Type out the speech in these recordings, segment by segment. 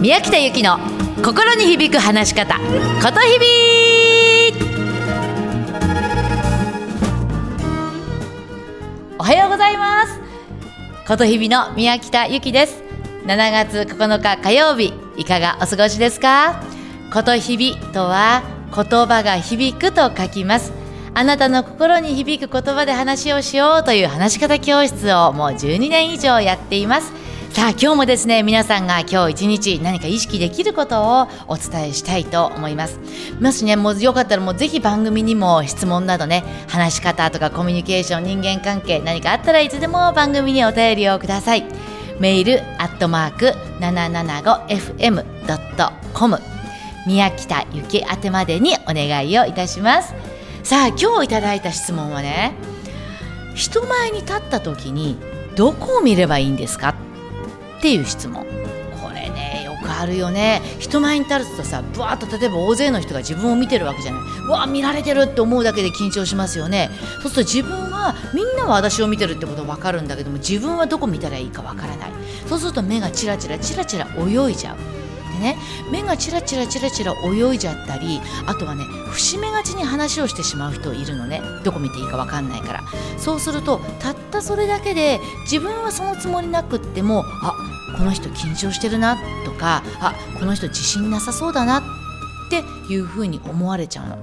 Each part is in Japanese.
宮北由紀の心に響く話し方ことひびおはようございます。ことひびの宮北由紀です。7月9日火曜日いかがお過ごしですか？ことひびとは言葉が響くと書きます。あなたの心に響く言葉で話をしようという話し方教室をもう12年以上やっています。さあ今日もですね皆さんが今日一日何か意識できることをお伝えしたいと思います。もしねもうよかったらもうぜひ番組にも質問などね話し方とかコミュニケーション人間関係何かあったらいつでも番組にお便りをください。メールアットマーク 775fm.com 宮北ゆき宛てまでにお願いをいたします。さあ今日いただいた質問はね人前に立った時にどこを見ればいいんですか？っていう質問。これねよくあるよね。人前に立つとさぶわっと例えば大勢の人が自分を見てるわけじゃない。うわ見られてるって思うだけで緊張しますよね。そうすると自分はみんなは私を見てるってことは分かるんだけども自分はどこ見たらいいか分からない。そうすると目がチラチラチラチラ泳いじゃう。ね目がチラチラチラチラ泳いじゃったりあとはね節目がちに話をしてしまう人いるのね。どこ見ていいか分かんないから。そうするとたったそれだけで自分はそのつもりなくってもあこの人緊張してるなとかあこの人自信なさそうだなっていうふうに思われちゃうの。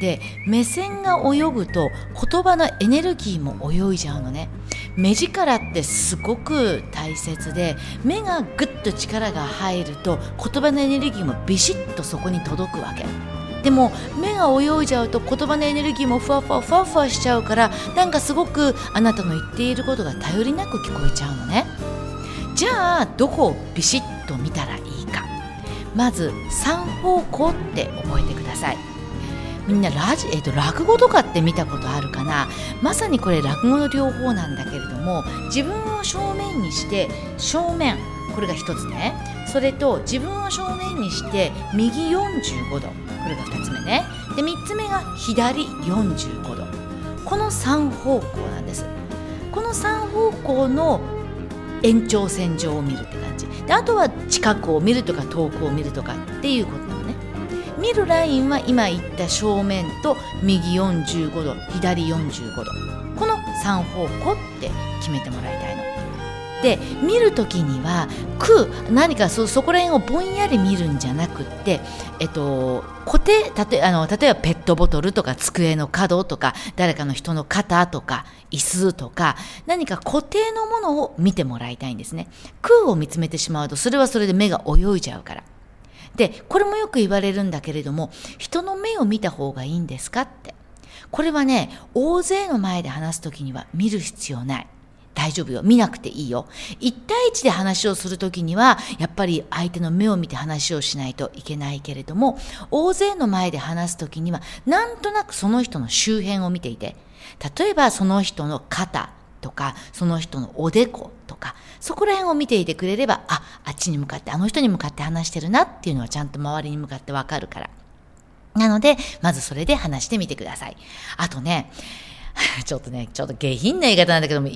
で目線が泳ぐと言葉のエネルギーも泳いじゃうのね。目力ってすごく大切で目がぐっと力が入ると言葉のエネルギーもビシッとそこに届くわけ。でも目が泳いじゃうと言葉のエネルギーもふわふわふわふわしちゃうからなんかすごくあなたの言っていることが頼りなく聞こえちゃうのね。じゃあどこをビシッと見たらいいか。まず3方向って覚えてください。みんなラジ、えーと、落語とかって見たことあるかな？まさにこれ落語の両方なんだけれども自分を正面にして正面これが1つね。それと自分を正面にして右45度。これが2つ目ね。で3つ目が左45度。この3方向なんです。この3方向の延長線上を見るって感じ。であとは近くを見るとか遠くを見るとかっていうことなのね。見るラインは今言った正面と右45度左45度。この3方向って決めてもらいたい。で見る時には空何かそそこら辺をぼんやり見るんじゃなくって、えっと、固定たとあの例えばペットボトルとか机の角とか誰かの人の肩とか椅子とか何か固定のものを見てもらいたいんですね。空を見つめてしまうとそれはそれで目が泳いじゃうから。でこれもよく言われるんだけれども人の目を見た方がいいんですかって。これはね大勢の前で話す時には見る必要ない。大丈夫よ。見なくていいよ。一対一で話をするときには、やっぱり相手の目を見て話をしないといけないけれども、大勢の前で話すときには、なんとなくその人の周辺を見ていて、例えばその人の肩とか、その人のおでことか、そこら辺を見ていてくれれば、あ、あっちに向かって、あの人に向かって話してるなっていうのはちゃんと周りに向かってわかるから。なので、まずそれで話してみてください。あとね、ちょっとね、ちょっと下品な言い方なんだけども、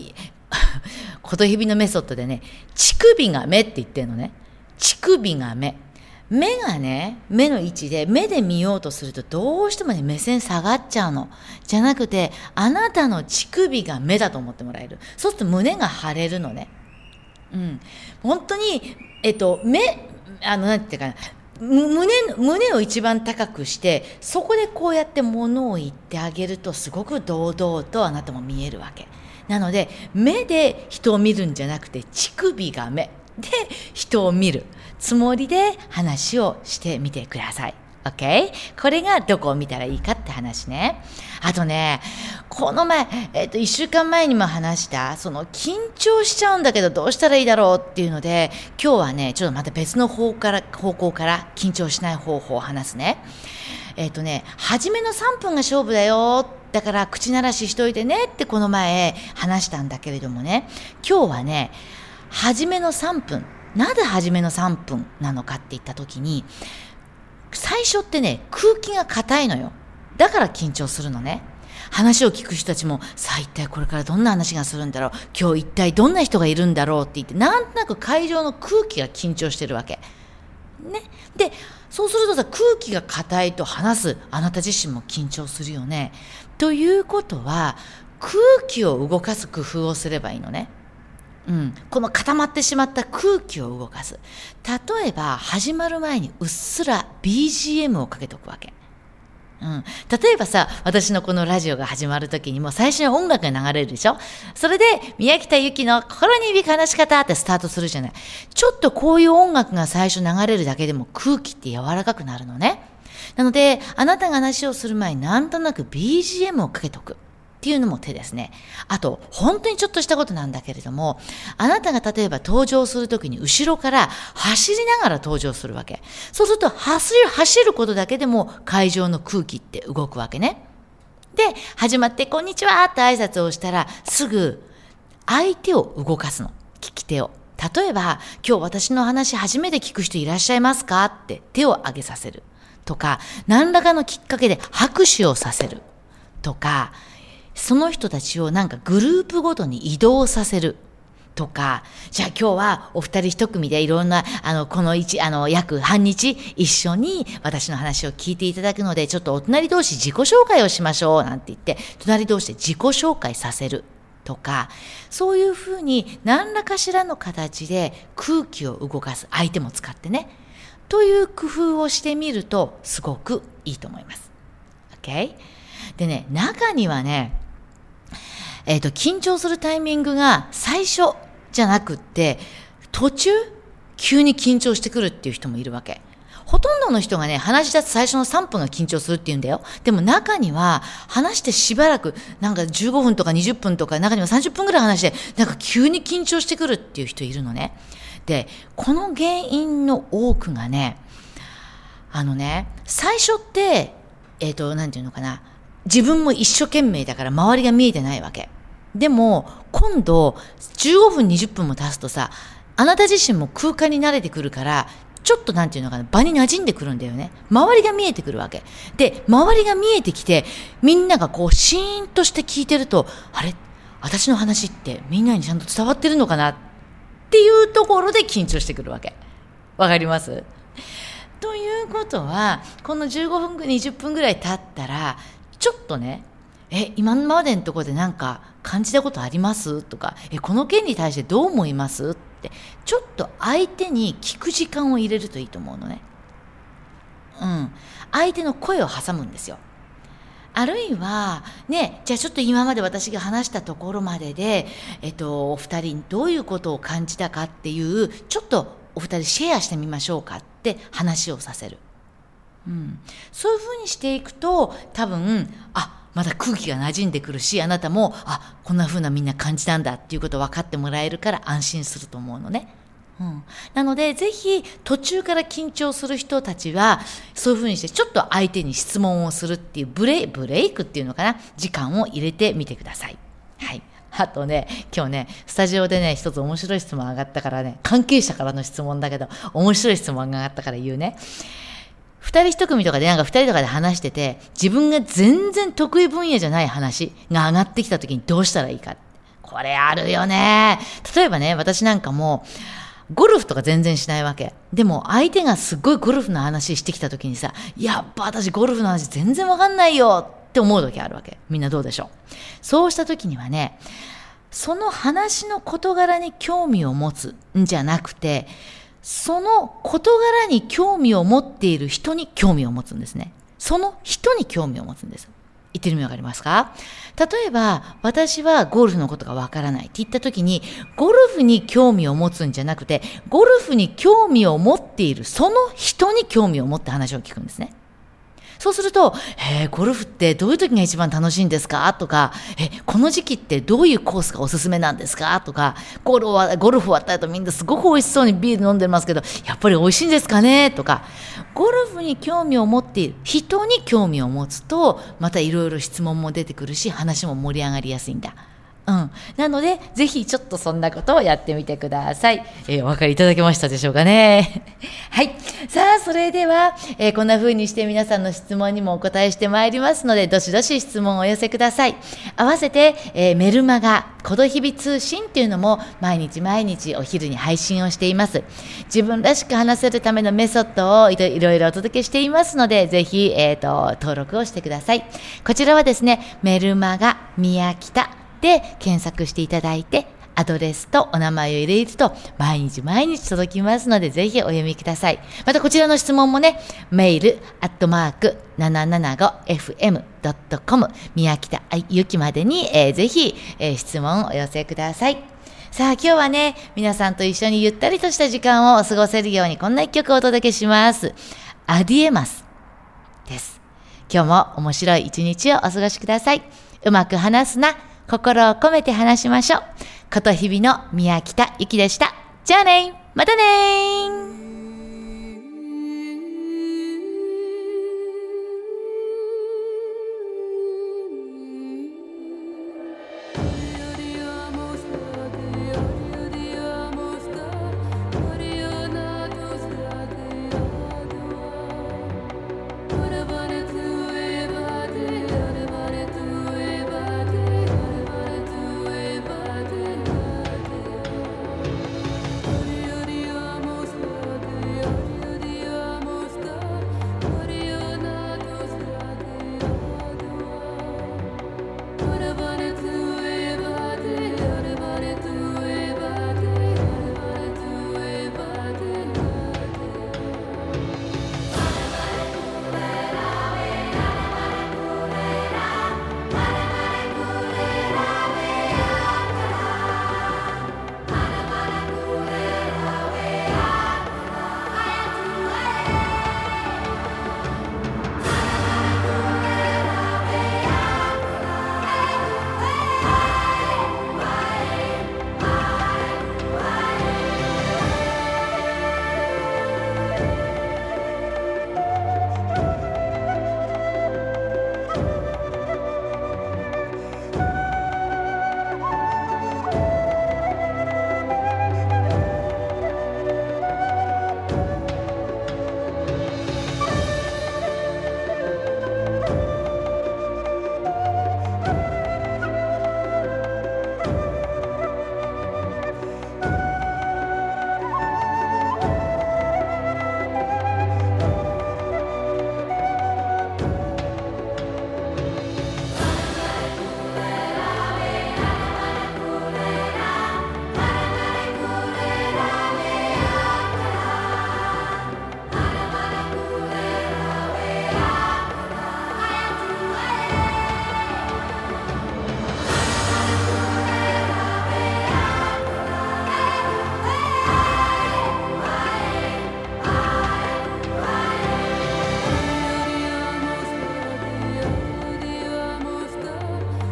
ことひびのメソッドでね、乳首が目って言ってんのね。乳首が目。目がね、目の位置で、目で見ようとするとどうしてもね、目線下がっちゃうの。じゃなくて、あなたの乳首が目だと思ってもらえる。そうすると胸が張れるのね。うん。本当に、えっと、目、あの、なんていうかな、胸胸を一番高くしてそこでこうやって物を言ってあげるとすごく堂々とあなたも見えるわけなので目で人を見るんじゃなくて乳首が目で人を見るつもりで話をしてみてください OK? これがどこを見たらいいかって話ね。あとね、この前、えっ、と、一週間前にも話した、その、緊張しちゃうんだけどどうしたらいいだろうっていうので、今日はね、ちょっとまた別の方から、方向から緊張しない方法を話すね。えっ、とね、初めの3分が勝負だよだから口慣らししといてねってこの前話したんだけれどもね、今日はね、初めの3分、なぜ初めの3分なのかって言った時に、最初ってね、空気が硬いのよ。だから緊張するのね。話を聞く人たちも、さあ一体これからどんな話がするんだろう今日一体どんな人がいるんだろうって言って、なんとなく会場の空気が緊張してるわけ。ね。で、そうするとさ、空気が硬いと話すあなた自身も緊張するよね。ということは、空気を動かす工夫をすればいいのね。うん、この固まってしまった空気を動かす。例えば、始まる前にうっすら BGM をかけておくわけ。うん、例えばさ、私のこのラジオが始まる時にも最初に音楽が流れるでしょ？それで、宮北由紀の心に響く話し方ってスタートするじゃない。ちょっとこういう音楽が最初流れるだけでも空気って柔らかくなるのね。なので、あなたが話をする前になんとなく BGM をかけとく。っていうのも手ですね。あと、本当にちょっとしたことなんだけれども、あなたが例えば登場するときに後ろから走りながら登場するわけ。そうすると走る、走ることだけでも会場の空気って動くわけね。で、始まって、こんにちはって挨拶をしたら、すぐ相手を動かすの。聞き手を。例えば、今日私の話初めて聞く人いらっしゃいますかって手を挙げさせる。とか、何らかのきっかけで拍手をさせる。とか、その人たちをなんかグループごとに移動させる。とか、じゃあ今日はお二人一組でいろんな、あの、この一、あの、約半日一緒に私の話を聞いていただくので、ちょっとお隣同士自己紹介をしましょう、なんて言って、隣同士で自己紹介させる。とか、そういうふうに何らかしらの形で空気を動かす。相手も使ってね。という工夫をしてみると、すごくいいと思います。OK? でね、中にはね、えっ、ー、と、緊張するタイミングが最初じゃなくって、途中、急に緊張してくるっていう人もいるわけ。ほとんどの人がね、話し出す最初の3分が緊張するって言うんだよ。でも中には、話してしばらく、なんか15分とか20分とか、中には30分ぐらい話して、なんか急に緊張してくるっていう人いるのね。で、この原因の多くがね、あのね、最初って、えっ、ー、と、なんていうのかな、自分も一生懸命だから周りが見えてないわけ。でも、今度、15分、20分も経つとさ、あなた自身も空間に慣れてくるから、ちょっとなんていうのかな、場に馴染んでくるんだよね。周りが見えてくるわけ。で、周りが見えてきて、みんながこう、シーンとして聞いてると、あれ？私の話ってみんなにちゃんと伝わってるのかな？っっていうところで緊張してくるわけ。わかります？ということは、この15分、20分ぐらい経ったら、ちょっとね、え、今までのところでなんか感じたことあります？とか、え、この件に対してどう思います？って、ちょっと相手に聞く時間を入れるといいと思うのね。うん。相手の声を挟むんですよ。あるいは、ね、じゃあちょっと今まで私が話したところまでで、えっと、お二人にどういうことを感じたかっていう、ちょっとお二人シェアしてみましょうかって話をさせる。うん。そういうふうにしていくと、多分、あ、まだ空気が馴染んでくるし、あなたも、あ、こんな風なみんな感じたんだっていうことを分かってもらえるから安心すると思うのね。うん、なので、ぜひ途中から緊張する人たちは、そういうふうにしてちょっと相手に質問をするっていうブレブレイクっていうのかな、時間を入れてみてください。はい。あとね、今日ね、スタジオでね、一つ面白い質問上がったからね、関係者からの質問だけど、面白い質問が上がったから言うね。二人一組とかでなんか二人とかで話してて、自分が全然得意分野じゃない話が上がってきた時にどうしたらいいか。これあるよね。例えばね、私なんかも、ゴルフとか全然しないわけ。でも相手がすっごいゴルフの話してきた時にさ、やっぱ私ゴルフの話全然わかんないよって思う時あるわけ。みんなどうでしょう？そうした時にはね、その話の事柄に興味を持つんじゃなくて、その事柄に興味を持っている人に興味を持つんですね。その人に興味を持つんです。言ってる意味わかりますか？例えば、私はゴルフのことがわからないって言った時に、ゴルフに興味を持つんじゃなくて、ゴルフに興味を持っているその人に興味を持って話を聞くんですね。そうすると、えゴルフってどういう時が一番楽しいんですか？とか、え、この時期ってどういうコースがおすすめなんですか？とか、ゴルフは、ゴルフ終わった後みんなすごく美味しそうにビール飲んでますけど、やっぱり美味しいんですかね？とか、ゴルフに興味を持っている人に興味を持つと、またいろいろ質問も出てくるし、話も盛り上がりやすいんだ。うん。なので、ぜひちょっとそんなことをやってみてください。えー、お分かりいただけましたでしょうかね。はい。さあ、それでは、えー、こんな風にして皆さんの質問にもお答えしてまいりますので、どしどし質問をお寄せください。合わせて、えー、メルマガ、コド日々通信っていうのも毎日毎日お昼に配信をしています。自分らしく話せるためのメソッドをいろいろお届けしていますので、ぜひ、えっ、ー、と、登録をしてください。こちらはですね、メルマガ、宮北で検索していただいて、アドレスとお名前を入れると毎日毎日届きますのでぜひお読みください。またこちらの質問もね、メール、アットマーク 775fm.com 宮北ゆきまでに、えー、ぜひ、えー、質問をお寄せください。さあ今日はね、皆さんと一緒にゆったりとした時間を過ごせるようにこんな一曲をお届けします。アディエマスです。今日も面白い一日をお過ごしください。うまく話すな。心を込めて話しましょう。こと日々の宮北ゆきでした。じゃあねまたね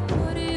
What is it?